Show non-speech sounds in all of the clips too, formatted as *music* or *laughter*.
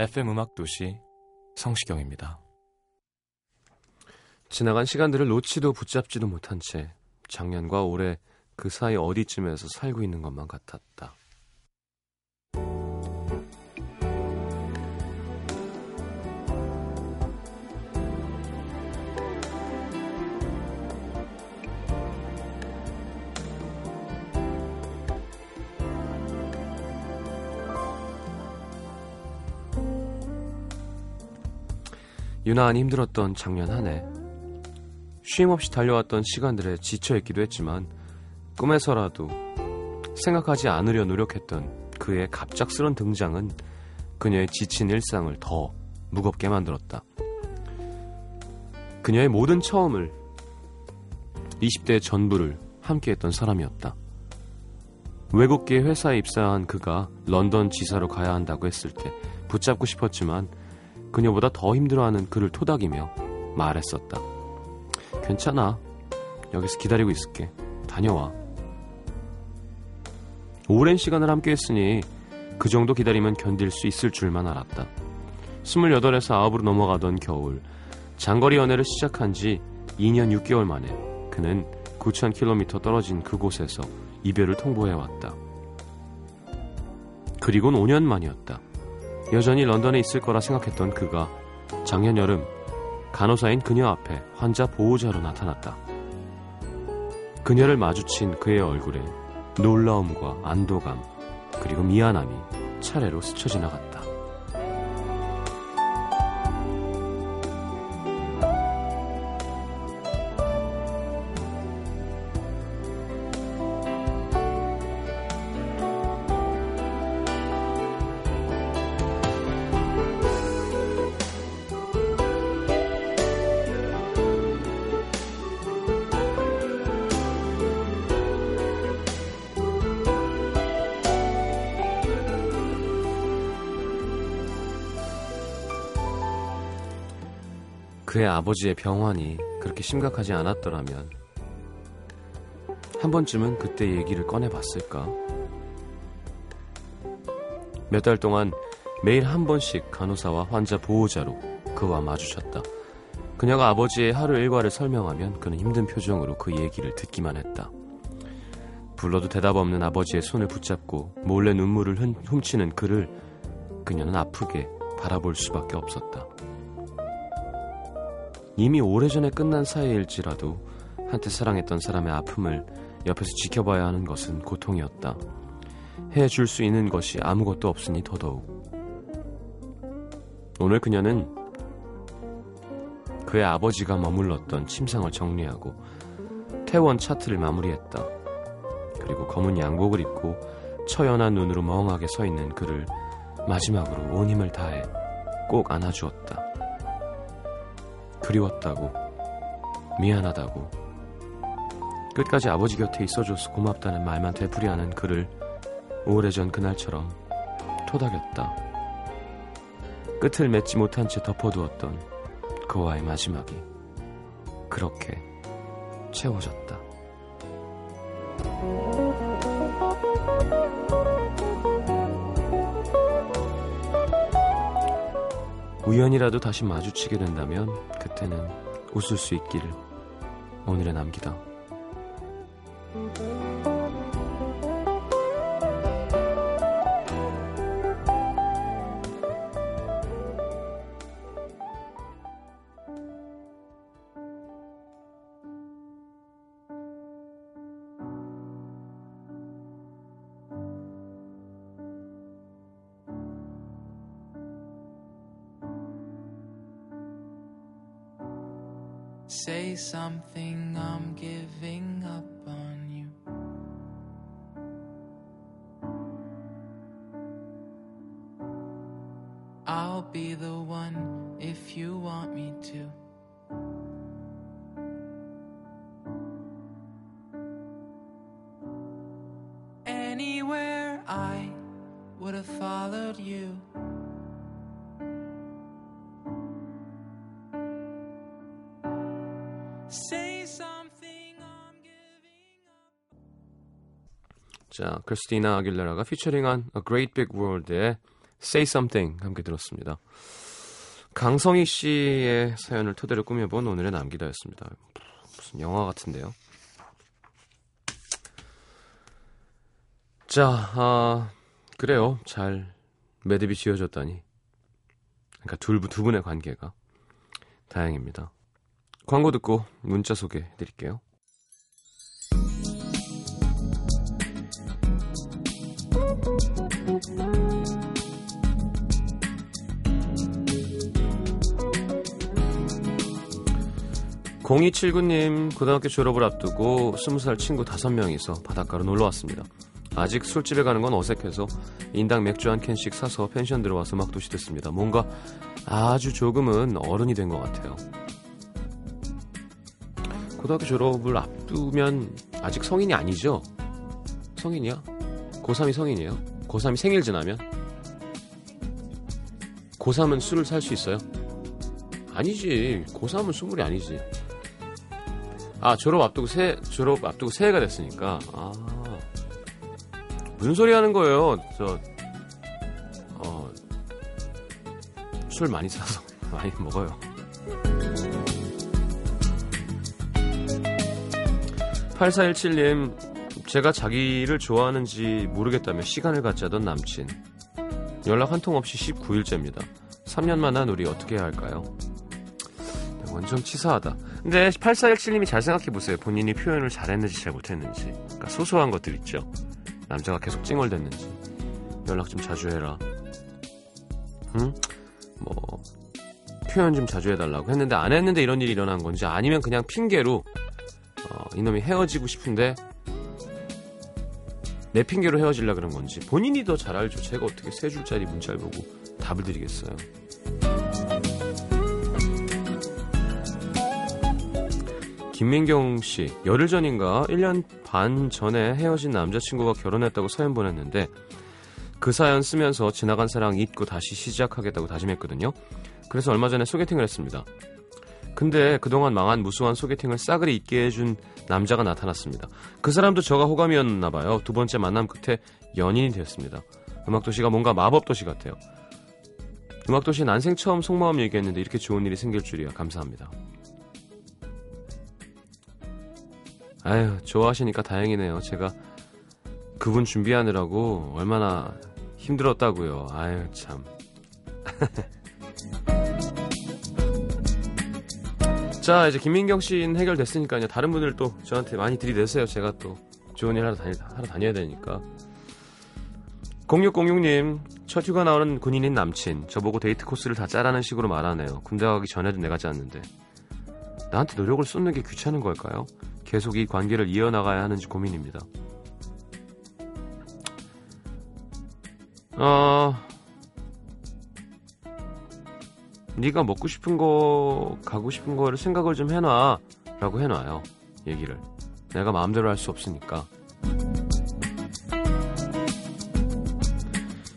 FM 음악 도시 성시경입니다. 지나간 시간들을 놓지도 붙잡지도 못한 채 작년과 올해 그 사이 어디쯤에서 살고 있는 것만 같았다. 유난히 힘들었던 작년 한 해. 쉼 없이 달려왔던 시간들에 지쳐있기도 했지만 꿈에서라도 생각하지 않으려 노력했던 그의 갑작스런 등장은 그녀의 지친 일상을 더 무겁게 만들었다. 그녀의 모든 처음을 20대의 전부를 함께했던 사람이었다. 외국계 회사에 입사한 그가 런던 지사로 가야 한다고 했을 때 붙잡고 싶었지만 그녀보다 더 힘들어하는 그를 토닥이며 말했었다. 괜찮아. 여기서 기다리고 있을게. 다녀와. 오랜 시간을 함께 했으니 그 정도 기다리면 견딜 수 있을 줄만 알았다. 28에서 9으로 넘어가던 겨울, 장거리 연애를 시작한 지 2년 6개월 만에 그는 9,000km 떨어진 그곳에서 이별을 통보해왔다. 그리곤 5년 만이었다. 여전히 런던에 있을 거라 생각했던 그가 작년 여름 간호사인 그녀 앞에 환자 보호자로 나타났다. 그녀를 마주친 그의 얼굴에 놀라움과 안도감 그리고 미안함이 차례로 스쳐 지나갔다. 그의 아버지의 병환이 그렇게 심각하지 않았더라면 한 번쯤은 그때 얘기를 꺼내봤을까? 몇 달 동안 매일 한 번씩 간호사와 환자 보호자로 그와 마주쳤다. 그녀가 아버지의 하루 일과를 설명하면 그는 힘든 표정으로 그 얘기를 듣기만 했다. 불러도 대답 없는 아버지의 손을 붙잡고 몰래 눈물을 훔- 훔치는 그를 그녀는 아프게 바라볼 수밖에 없었다. 이미 오래전에 끝난 사이일지라도 한때 사랑했던 사람의 아픔을 옆에서 지켜봐야 하는 것은 고통이었다. 해줄 수 있는 것이 아무것도 없으니 더더욱. 오늘 그녀는 그의 아버지가 머물렀던 침상을 정리하고 퇴원 차트를 마무리했다. 그리고 검은 양복을 입고 처연한 눈으로 멍하게 서 있는 그를 마지막으로 온 힘을 다해 꼭 안아주었다. 그리웠다고, 미안하다고, 끝까지 아버지 곁에 있어줘서 고맙다는 말만 되풀이하는 그를 오래전 그날처럼 토닥였다. 끝을 맺지 못한 채 덮어두었던 그와의 마지막이 그렇게 채워졌다. 우연이라도 다시 마주치게 된다면 그때는 웃을 수 있기를 오늘의 남기다. Anywhere I would have followed you. Say something, I'm giving up. 자, 크리스티나 아길레라가 피처링한 A Great Big World의 Say Something 함께 들었습니다. 강성희 씨의 사연을 토대로 꾸며본 오늘의 남기다였습니다. 무슨 영화 같은데요. 자, 아, 그래요. 잘 매듭이 지어졌다니. 그러니까 둘, 두 분의 관계가 다행입니다. 광고 듣고 문자 소개해 드릴게요. (0279님) 고등학교 졸업을 앞두고 (20살) 친구 (5 명이서) 바닷가로 놀러 왔습니다 아직 술집에 가는 건 어색해서 인당 맥주 한 캔씩 사서 펜션 들어와서 음악도시 듣습니다 뭔가 아주 조금은 어른이 된 것 같아요 고등학교 졸업을 앞두면 아직 성인이 아니죠? 성인이야? 고3이 성인이에요? 고3이 생일 지나면? 고3은 술을 살 수 있어요? 아니지. 고3은 스물이 아니지. 아, 졸업 앞두고 새, 졸업 앞두고 새해가 됐으니까. 아. 무슨 소리 하는 거예요? 저, 어, 술 많이 사서 *laughs* 많이 먹어요. 8417님, 제가 자기를 좋아하는지 모르겠다며 시간을 갖자던 남친. 연락 한 통 없이 19일째입니다. 3년 만난 우리 어떻게 해야 할까요? 완전 치사하다. 근데 8417님이 잘 생각해보세요. 본인이 표현을 잘했는지 잘 못했는지. 그러니까 소소한 것들 있죠. 남자가 계속 찡얼댔는지. 연락 좀 자주 해라. 응? 뭐, 표현 좀 자주 해달라고 했는데 안 했는데 이런 일이 일어난 건지 아니면 그냥 핑계로 어, 이놈이 헤어지고 싶은데 내 핑계로 헤어질라 그런 건지 본인이 더 잘 알죠. 제가 어떻게 세 줄짜리 문자를 보고 답을 드리겠어요. 김민경 씨, 열흘 전인가 1년 반 전에 헤어진 남자친구가 결혼했다고 사연 보냈는데 그 사연 쓰면서 지나간 사랑 잊고 다시 시작하겠다고 다짐했거든요. 그래서 얼마 전에 소개팅을 했습니다. 근데 그동안 망한 무수한 소개팅을 싸그리 잊게 해준 남자가 나타났습니다. 그 사람도 저가 호감이었나 봐요. 두 번째 만남 끝에 연인이 되었습니다. 음악도시가 뭔가 마법도시 같아요. 음악도시 난생 처음 속마음 얘기했는데 이렇게 좋은 일이 생길 줄이야. 감사합니다. 아유, 좋아하시니까 다행이네요. 제가 그분 준비하느라고 얼마나 힘들었다고요. 아유, 참. *laughs* 자, 이제 김민경 씨는 해결됐으니까요. 다른 분들 또 저한테 많이 들이대세요. 제가 또 좋은 일 하러, 다니, 하러 다녀야 되니까. 0606님, 첫 휴가 나오는 군인인 남친. 저보고 데이트 코스를 다 짜라는 식으로 말하네요. 군대 가기 전에도 내가 짰는데. 나한테 노력을 쏟는 게 귀찮은 걸까요? 계속 이 관계를 이어나가야 하는지 고민입니다. 어, 네가 먹고 싶은 거 가고 싶은 거를 생각을 좀 해놔 라고 해놔요 얘기를. 내가 마음대로 할 수 없으니까.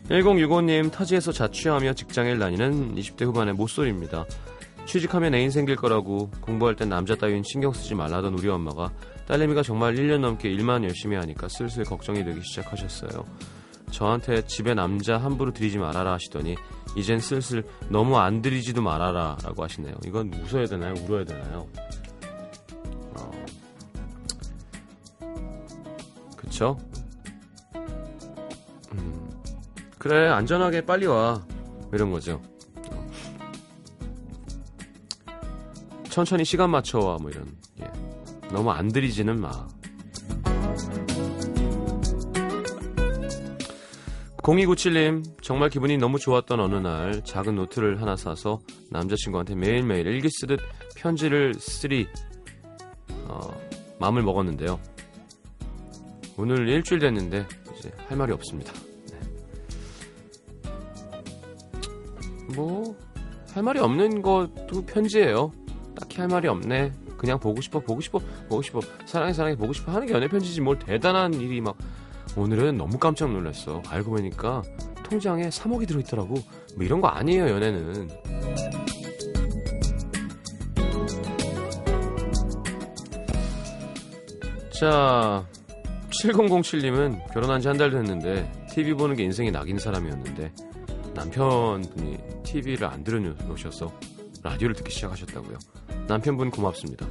1065님 타지에서 자취하며 직장을 다니는 20대 후반의 모쏠입니다 취직하면 애인 생길 거라고 공부할 땐 남자 따윈 신경 쓰지 말라던 우리 엄마가 딸내미가 정말 1년 넘게 일만 열심히 하니까 슬슬 걱정이 되기 시작하셨어요 저한테 집에 남자 함부로 들이지 말아라 하시더니 이젠 슬슬 너무 안 들이지도 말아라 라고 하시네요. 이건 웃어야 되나요? 울어야 되나요? 어... 그쵸? 음... 그래 안전하게 빨리 와 이런 거죠. 천천히 시간 맞춰와 뭐 이런 예. 너무 안 들이지는 마. 0297님, 정말 기분이 너무 좋았던 어느 날 작은 노트를 하나 사서 남자친구한테 매일매일 일기 쓰듯 편지를 쓰리라, 마음을 먹었는데요. 오늘 일주일 됐는데 이제 할 말이 없습니다. 네. 뭐, 할 말이 없는 것도 편지예요. 딱히 할 말이 없네. 그냥 보고 싶어, 보고 싶어, 보고 싶어. 사랑해, 사랑해, 보고 싶어 하는 게 연애 편지지 뭘 대단한 일이 막 오늘은 너무 깜짝 놀랐어. 알고 보니까 통장에 3억이 들어있더라고. 뭐 이런 거 아니에요, 연애는. 자, 7007님은 결혼한 지 한 달 됐는데 TV 보는 게 인생이 낙인 사람이었는데 남편분이 TV를 안 들여놓으셔서 라디오를 듣기 시작하셨다고요. 남편분 고맙습니다.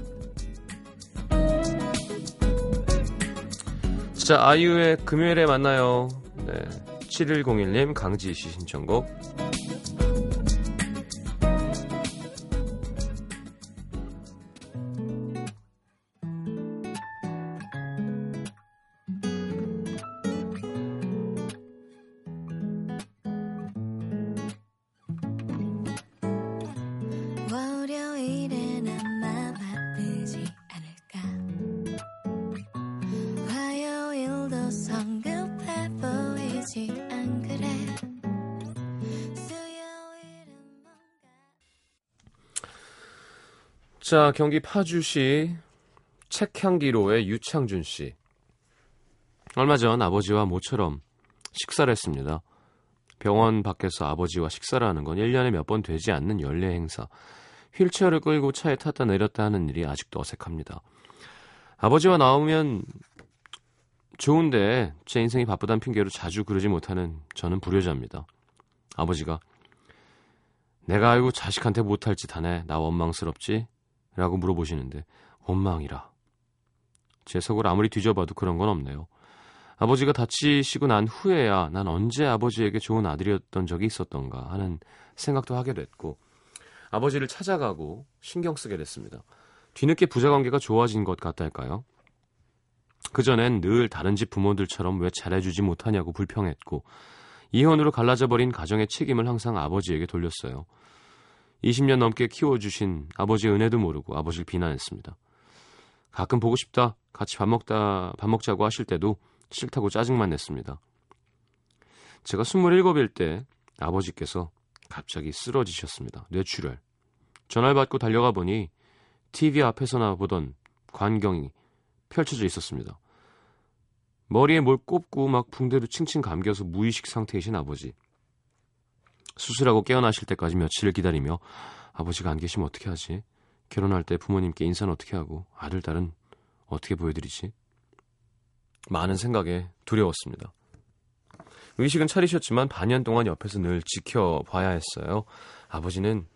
자, 아이유의 금요일에 만나요. 네. 7101님 강지희 씨 신청곡. 자, 경기 파주시 책향기로의 유창준 씨. 얼마 전 아버지와 모처럼 식사를 했습니다. 병원 밖에서 아버지와 식사를 하는 건 1년에 몇 번 되지 않는 연례 행사. 휠체어를 끌고 차에 탔다 내렸다 하는 일이 아직도 어색합니다. 아버지와 나오면 좋은데 제 인생이 바쁘단 핑계로 자주 그러지 못하는 저는 불효자입니다. 아버지가 내가 알고 자식한테 못할 짓 하네. 나 원망스럽지? 라고 물어보시는데 원망이라. 제 속을 아무리 뒤져봐도 그런 건 없네요. 아버지가 다치시고 난 후에야 난 언제 아버지에게 좋은 아들이었던 적이 있었던가 하는 생각도 하게 됐고 아버지를 찾아가고 신경 쓰게 됐습니다. 뒤늦게 부자 관계가 좋아진 것 같달까요? 그전엔 늘 다른 집 부모들처럼 왜 잘해주지 못하냐고 불평했고 이혼으로 갈라져 버린 가정의 책임을 항상 아버지에게 돌렸어요. 20년 넘게 키워주신 아버지의 은혜도 모르고 아버지를 비난했습니다. 가끔 보고 싶다, 같이 밥 먹다, 밥 먹자고 하실 때도 싫다고 짜증만 냈습니다. 제가 27일 때 아버지께서 갑자기 쓰러지셨습니다. 뇌출혈. 전화를 받고 달려가 보니 TV 앞에서나 보던 광경이 펼쳐져 있었습니다. 머리에 뭘 꼽고 막 붕대로 칭칭 감겨서 무의식 상태이신 아버지. 수술하고 깨어나실 때까지 며칠을 기다리며 아버지가 안 계시면 어떻게 하지? 결혼할 때 부모님께 인사는 어떻게 하고 아들, 딸은 어떻게 보여드리지? 많은 생각에 두려웠습니다. 의식은 차리셨지만 반년 동안 옆에서 늘 지켜봐야 했어요. 아버지는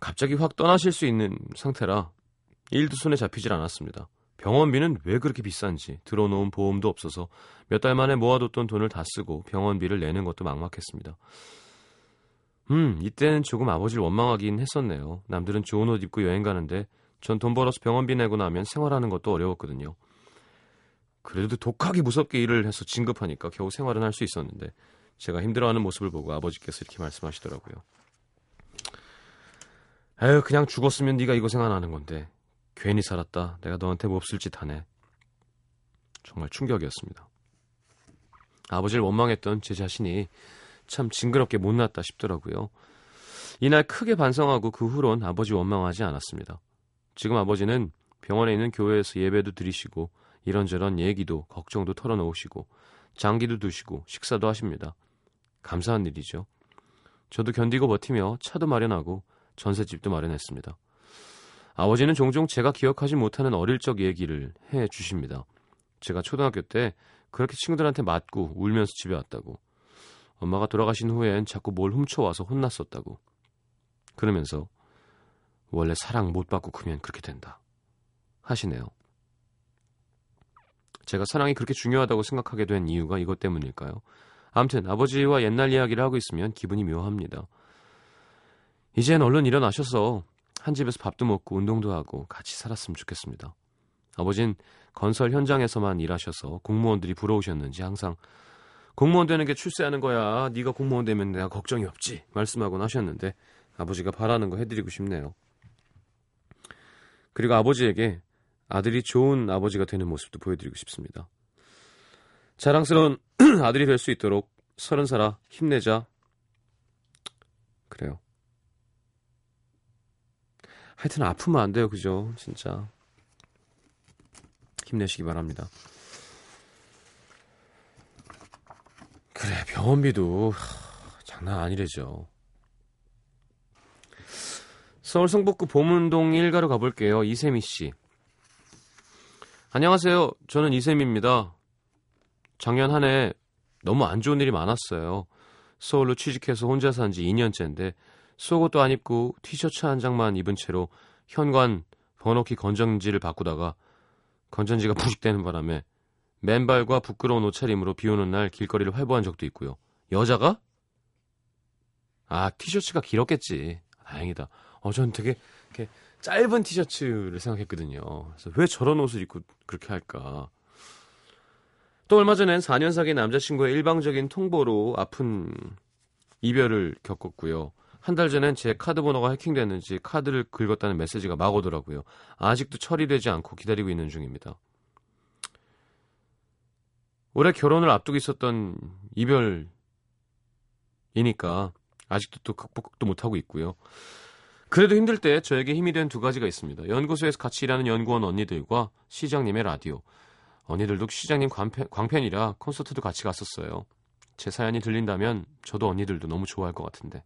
갑자기 확 떠나실 수 있는 상태라 일도 손에 잡히질 않았습니다. 병원비는 왜 그렇게 비싼지 들어놓은 보험도 없어서 몇 달 만에 모아뒀던 돈을 다 쓰고 병원비를 내는 것도 막막했습니다. 음, 이때는 조금 아버지를 원망하긴 했었네요. 남들은 좋은 옷 입고 여행 가는데 전 돈 벌어서 병원비 내고 나면 생활하는 것도 어려웠거든요. 그래도 독하게 무섭게 일을 해서 진급하니까 겨우 생활은 할 수 있었는데 제가 힘들어하는 모습을 보고 아버지께서 이렇게 말씀하시더라고요. 에휴 그냥 죽었으면 네가 이거 생각나는 건데 괜히 살았다. 내가 너한테 몹쓸 짓 하네. 정말 충격이었습니다. 아버지를 원망했던 제 자신이 참 징그럽게 못났다 싶더라고요. 이날 크게 반성하고 그 후론 아버지 원망하지 않았습니다. 지금 아버지는 병원에 있는 교회에서 예배도 드리시고 이런저런 얘기도 걱정도 털어놓으시고 장기도 두시고 식사도 하십니다. 감사한 일이죠. 저도 견디고 버티며 차도 마련하고 전셋집도 마련했습니다. 아버지는 종종 제가 기억하지 못하는 어릴 적 얘기를 해 주십니다. 제가 초등학교 때 그렇게 친구들한테 맞고 울면서 집에 왔다고. 엄마가 돌아가신 후엔 자꾸 뭘 훔쳐와서 혼났었다고. 그러면서 원래 사랑 못 받고 크면 그렇게 된다. 하시네요. 제가 사랑이 그렇게 중요하다고 생각하게 된 이유가 이것 때문일까요? 아무튼 아버지와 옛날 이야기를 하고 있으면 기분이 묘합니다. 이젠 얼른 일어나셔서 한 집에서 밥도 먹고 운동도 하고 같이 살았으면 좋겠습니다. 아버진 건설 현장에서만 일하셔서 공무원들이 부러우셨는지 항상 공무원 되는 게 출세하는 거야. 네가 공무원 되면 내가 걱정이 없지. 말씀하곤 하셨는데 아버지가 바라는 거 해드리고 싶네요. 그리고 아버지에게 아들이 좋은 아버지가 되는 모습도 보여드리고 싶습니다. 자랑스러운 *clears throat* 아들이 될 수 있도록 서른 살아 힘내자. 그래요. 하여튼 아프면 안 돼요, 그죠? 진짜. 힘내시기 바랍니다. 그래, 병원비도 하, 장난 아니래죠. 서울 성북구 보문동 일가로 가볼게요. 이세미 씨. 안녕하세요. 저는 이세미입니다. 작년 한 해 너무 안 좋은 일이 많았어요. 서울로 취직해서 혼자 산 지 2년째인데 속옷도 안 입고 티셔츠 한 장만 입은 채로 현관 번호키 건전지를 바꾸다가 건전지가 *laughs* 부식되는 바람에 맨발과 부끄러운 옷차림으로 비 오는 날 길거리를 활보한 적도 있고요. 여자가? 아, 티셔츠가 길었겠지. 다행이다. 어, 전 되게 이렇게 짧은 티셔츠를 생각했거든요. 그래서 왜 저런 옷을 입고 그렇게 할까? 또 얼마 전엔 4년 사귄 남자친구의 일방적인 통보로 아픈 이별을 겪었고요. 한 달 전엔 제 카드 번호가 해킹됐는지 카드를 긁었다는 메시지가 막 오더라고요. 아직도 처리되지 않고 기다리고 있는 중입니다. 올해 결혼을 앞두고 있었던 이별이니까 아직도 또 극복도 못하고 있고요. 그래도 힘들 때 저에게 힘이 된 두 가지가 있습니다. 연구소에서 같이 일하는 연구원 언니들과 시장님의 라디오. 언니들도 시장님 광팬, 광팬이라 콘서트도 같이 갔었어요. 제 사연이 들린다면 저도 언니들도 너무 좋아할 것 같은데.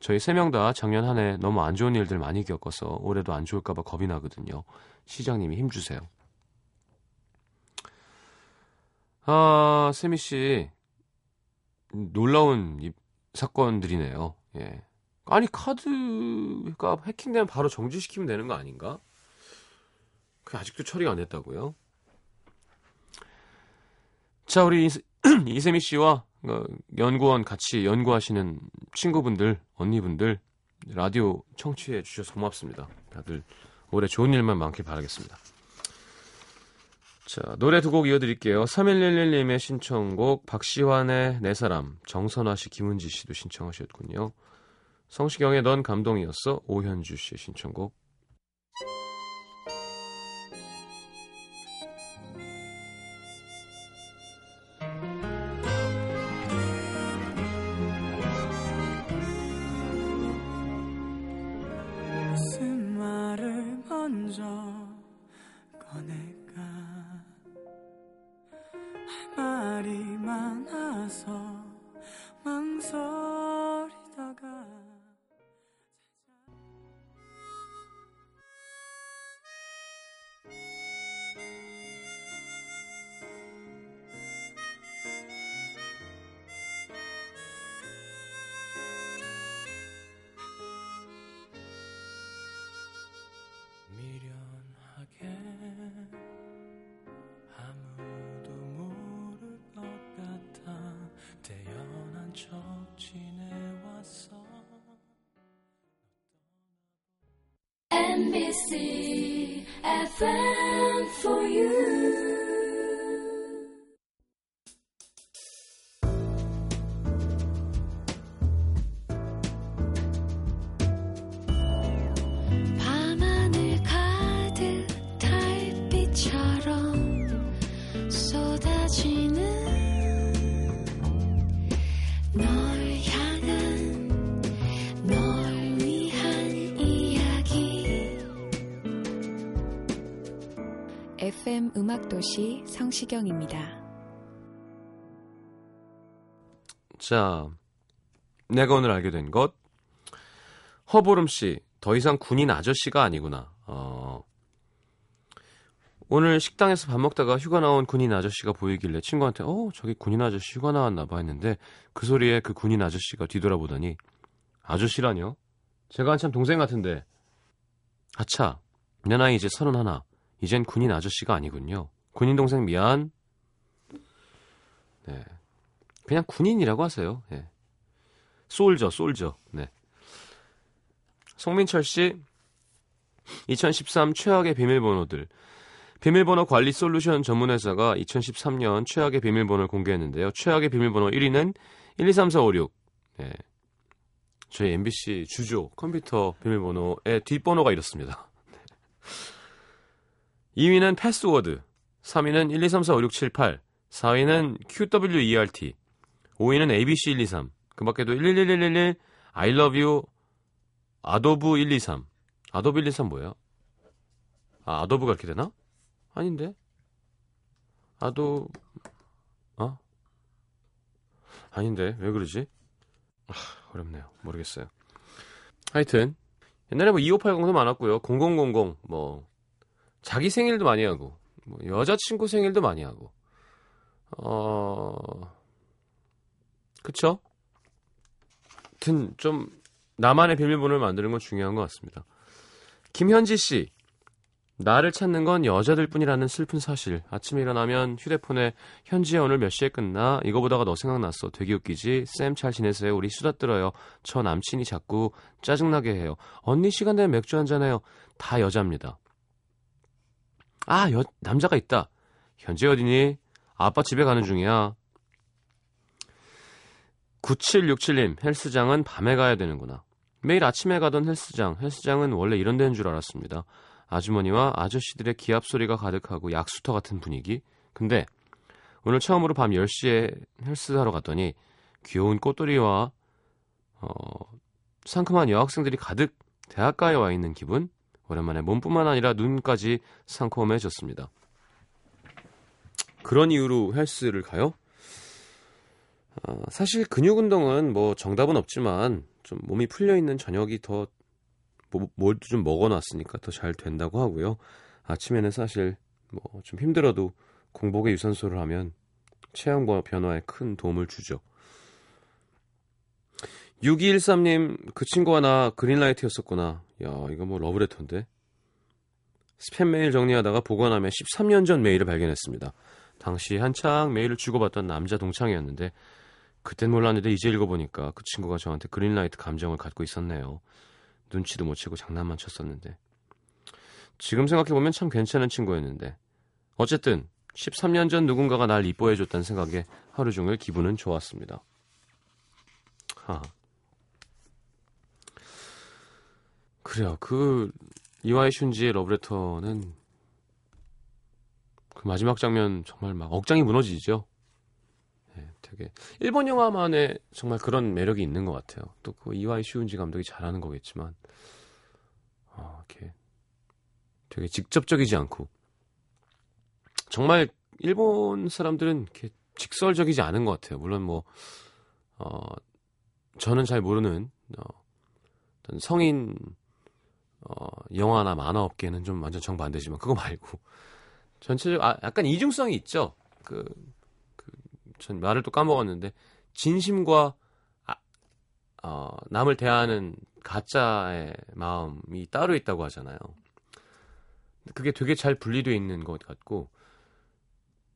저희 세 명 다 작년 한 해 너무 안 좋은 일들 많이 겪어서 올해도 안 좋을까봐 겁이 나거든요. 시장님이 힘주세요. 아, 세미 씨. 놀라운 이 사건들이네요. 예. 아니, 카드가 해킹되면 바로 정지시키면 되는 거 아닌가? 그 아직도 처리가 안 됐다고요? 자, 우리 이세- *clears throat* 이세미 씨와 어, 연구원 같이 연구하시는 친구분들, 언니분들 라디오 청취해 주셔서 고맙습니다. 다들 올해 좋은 일만 많길 바라겠습니다. 자, 노래 두 곡 이어드릴게요. 3111님의 신청곡 박시환의 내 사람, 정선화 씨, 김은지 씨도 신청하셨군요. 성시경의 넌 감동이었어, 오현주 씨의 신청곡. NBC FM for you. FM 음악도시 성시경입니다. 자, 내가 오늘 알게 된 것. 허보름 씨, 더 이상 군인 아저씨가 아니구나. 어, 오늘 식당에서 밥 먹다가 휴가 나온 군인 아저씨가 보이길래 친구한테, 어, 저기 군인 아저씨 휴가 나왔나 봐 했는데, 그 소리에 그 군인 아저씨가 뒤돌아보더니, 아저씨라뇨? 제가 한참 동생 같은데, 아차, 내 나이 이제 서른 하나. 이젠 군인 아저씨가 아니군요. 군인 동생 미안. 네. 그냥 군인이라고 하세요. 예. 솔저, 솔저. 네. 송민철 씨, 2013 최악의 비밀번호들. 비밀번호 관리 솔루션 전문 회사가 2013년 최악의 비밀번호를 공개했는데요. 최악의 비밀번호 1위는 123456. 네. 저희 MBC 주조 컴퓨터 비밀번호의 뒷번호가 이렇습니다. 2위는 패스워드, 3위는 12345678, 4위는 QWERT, 5위는 ABC123, 그 밖에도 11111, I love you, 아도브 123. 아도브 123 뭐예요? 아, 아도브가 이렇게 되나? 아닌데? 아도, 어? 아닌데, 왜 그러지? 아, 어렵네요. 모르겠어요. 하여튼, 옛날에 뭐 2580도 많았고요. 0000, 뭐, 자기 생일도 많이 하고, 뭐 여자친구 생일도 많이 하고, 어, 그쵸? 하여튼 좀 나만의 비밀번호를 만드는 건 중요한 것 같습니다. 김현지 씨. 나를 찾는 건 여자들 뿐이라는 슬픈 사실. 아침에 일어나면 휴대폰에 현지야 오늘 몇 시에 끝나? 이거 보다가 너 생각났어. 되게 웃기지? 쌤 잘 지내세요? 우리 수다 떨어요. 저 남친이 자꾸 짜증나게 해요. 언니 시간 되면 맥주 한잔 해요. 다 여자입니다. 아, 여, 남자가 있다. 현지 어디니? 아빠 집에 가는 중이야. 9767님, 헬스장은 밤에 가야 되는구나. 매일 아침에 가던 헬스장, 헬스장은 원래 이런 데인 줄 알았습니다. 아주머니와 아저씨들의 기합 소리가 가득하고 약수터 같은 분위기. 근데 오늘 처음으로 밤 10시에 헬스하러 갔더니 귀여운 꽃돌이와 어, 상큼한 여학생들이 가득 대학가에 와 있는 기분. 오랜만에 몸뿐만 아니라 눈까지 상콤해졌습니다. 그런 이유로 헬스를 가요? 어, 사실 근육 운동은 뭐 정답은 없지만 좀 몸이 풀려 있는 저녁이 더 뭐, 뭘도 좀 먹어놨으니까 더 잘 된다고 하고요. 아침에는 사실 뭐 좀 힘들어도 공복에 유산소를 하면 체형 변화에 큰 도움을 주죠. 6213님, 그 친구와 나 그린라이트였었구나. 야, 이거 뭐 러브레터인데. 스팸 메일 정리하다가 보관함에 13년 전 메일을 발견했습니다. 당시 한창 메일을 주고받던 남자 동창이었는데 그땐 몰랐는데 이제 읽어보니까 그 친구가 저한테 그린라이트 감정을 갖고 있었네요. 눈치도 못 채고 장난만 쳤었는데. 지금 생각해보면 참 괜찮은 친구였는데. 어쨌든 13년 전 누군가가 날 이뻐해줬다는 생각에 하루 종일 기분은 좋았습니다. 하. 그래요. 그 이와이 슌지의 러브레터는 그 마지막 장면 정말 막 억장이 무너지죠. 네, 되게 일본 영화만의 정말 그런 매력이 있는 것 같아요. 또 그 이와이 슈운지 감독이 잘하는 거겠지만 어, 이렇게 되게 직접적이지 않고 정말 일본 사람들은 이렇게 직설적이지 않은 것 같아요. 물론 뭐 어, 저는 잘 모르는 어, 어떤 성인 어, 영화나 만화 업계는 좀 완전 정반대지만 그거 말고 전체적 아 약간 이중성이 있죠. 그, 그, 전 말을 또 까먹었는데 진심과 아, 어, 남을 대하는 가짜의 마음이 따로 있다고 하잖아요. 그게 되게 잘 분리되어 있는 것 같고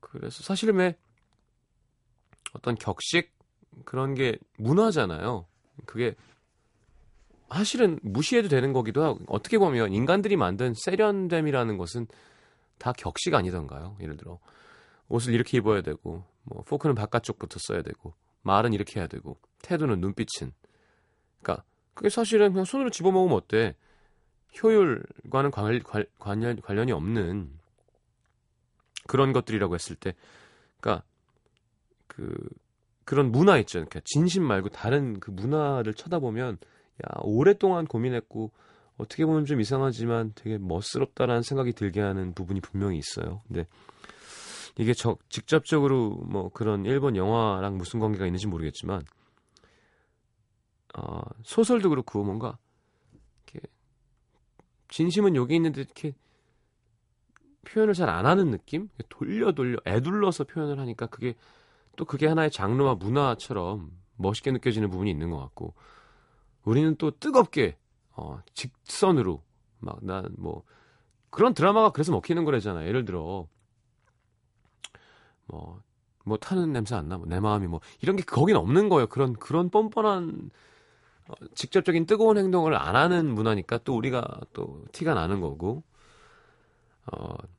그래서 사실은 왜 어떤 격식 그런 게 문화잖아요. 그게 사실은 무시해도 되는 거기도 하고 어떻게 보면 인간들이 만든 세련됨이라는 것은 다 격식 아니던가요? 예를 들어 옷을 이렇게 입어야 되고 뭐 포크는 바깥쪽부터 써야 되고 말은 이렇게 해야 되고 태도는 눈빛은 그러니까 그게 사실은 그냥 손으로 집어먹으면 어때? 효율과는 관, 관, 관련, 관련이 없는 그런 것들이라고 했을 때 그러니까 그 그런 문화 있죠. 그러니까 진심 말고 다른 그 문화를 쳐다보면 야, 오랫동안 고민했고 어떻게 보면 좀 이상하지만 되게 멋스럽다라는 생각이 들게 하는 부분이 분명히 있어요. 근데 이게 저, 직접적으로 뭐 그런 일본 영화랑 무슨 관계가 있는지 모르겠지만 어, 소설도 그렇고 뭔가 이렇게 진심은 여기 있는데 이렇게 표현을 잘 안 하는 느낌? 돌려 돌려 애둘러서 표현을 하니까 그게 또 그게 하나의 장르와 문화처럼 멋있게 느껴지는 부분이 있는 것 같고 우리는 또 뜨겁게 어, 직선으로 막 난 뭐 그런 드라마가 그래서 먹히는 거래잖아. 예를 들어 뭐뭐 타는 냄새 안 나? 뭐내 마음이 뭐 이런 게 거긴 없는 거예요. 그런 그런 뻔뻔한 어, 직접적인 뜨거운 행동을 안 하는 문화니까 또 우리가 또 티가 나는 거고 어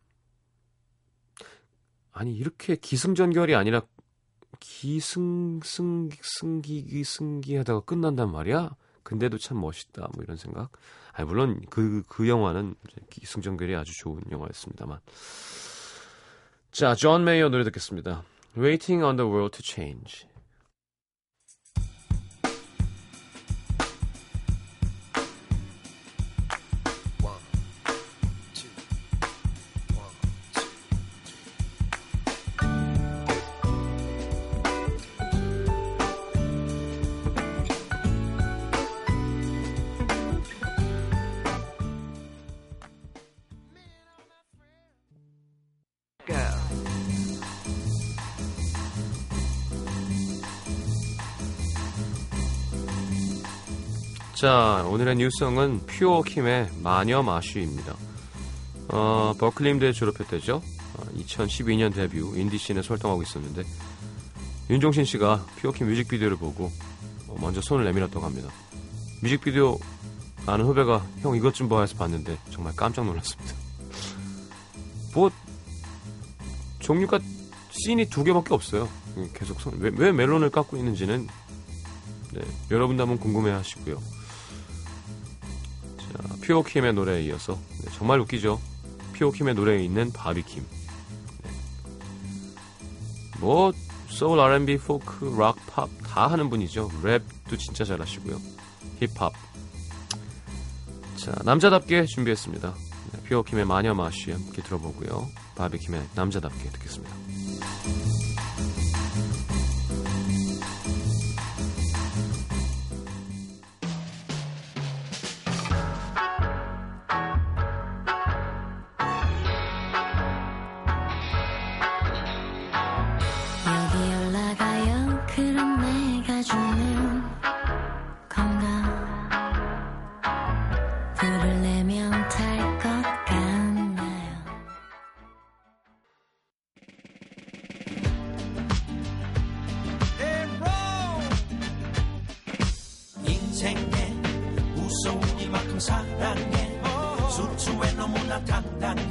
아니 이렇게 기승전결이 아니라 기승승 승기기 승기하다가 끝난단 말이야. 근데도 참 멋있다. 뭐 이런 생각. 아 물론 그그 영화는 기승전결이 아주 좋은 영화였습니다만. 자, 존 메이어 노래 듣겠습니다. Waiting on the World to Change. 자, 오늘의 new song은 퓨어킴의 마녀 마쉬입니다. 어, 음대 졸업했대죠. 어, 2012년 데뷔 인디씬에서 활동하고 있었는데 윤종신 씨가 퓨어킴 뮤직비디오를 보고 어, 먼저 손을 내밀었다고 합니다. 뮤직비디오 아는 후배가 형 이것 좀 봐 해서 봤는데 정말 깜짝 놀랐습니다. 뭐 종류가 씬이 두 개밖에 없어요. 계속 손, 왜, 왜 멜론을 깎고 있는지는 네, 여러분도 한번 궁금해 하시고요. 자, 퓨어킴의 노래에 이어서 네, 정말 웃기죠. 퓨어킴의 노래에 있는 바비킴. 네. 뭐 소울, R&B, 포크, 락, 팝 다 하는 분이죠. 랩도 진짜 잘하시고요. 힙합. 자, 남자답게 준비했습니다. 네, 퓨어킴의 마녀 마쉬 함께 들어보고요. 바비킴의 남자답게 듣겠습니다. 사랑해 수초에 너무나 당당해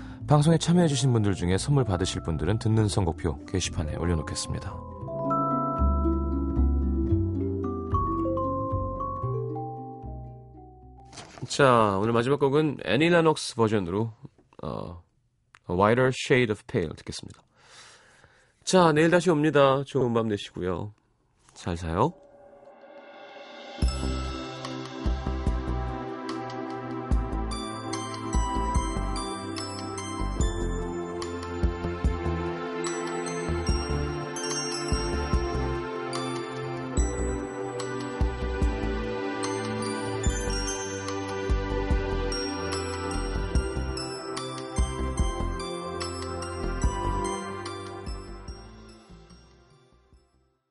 방송에 참여해주신 분들 중에 선물 받으실 분들은 듣는 선곡표 게시판에 올려놓겠습니다. 자, 오늘 마지막 곡은 애니 레녹스 버전으로 어, A Whiter Shade of Pale 듣겠습니다. 자, 내일 다시 옵니다. 좋은 밤 되시고요. 잘 자요.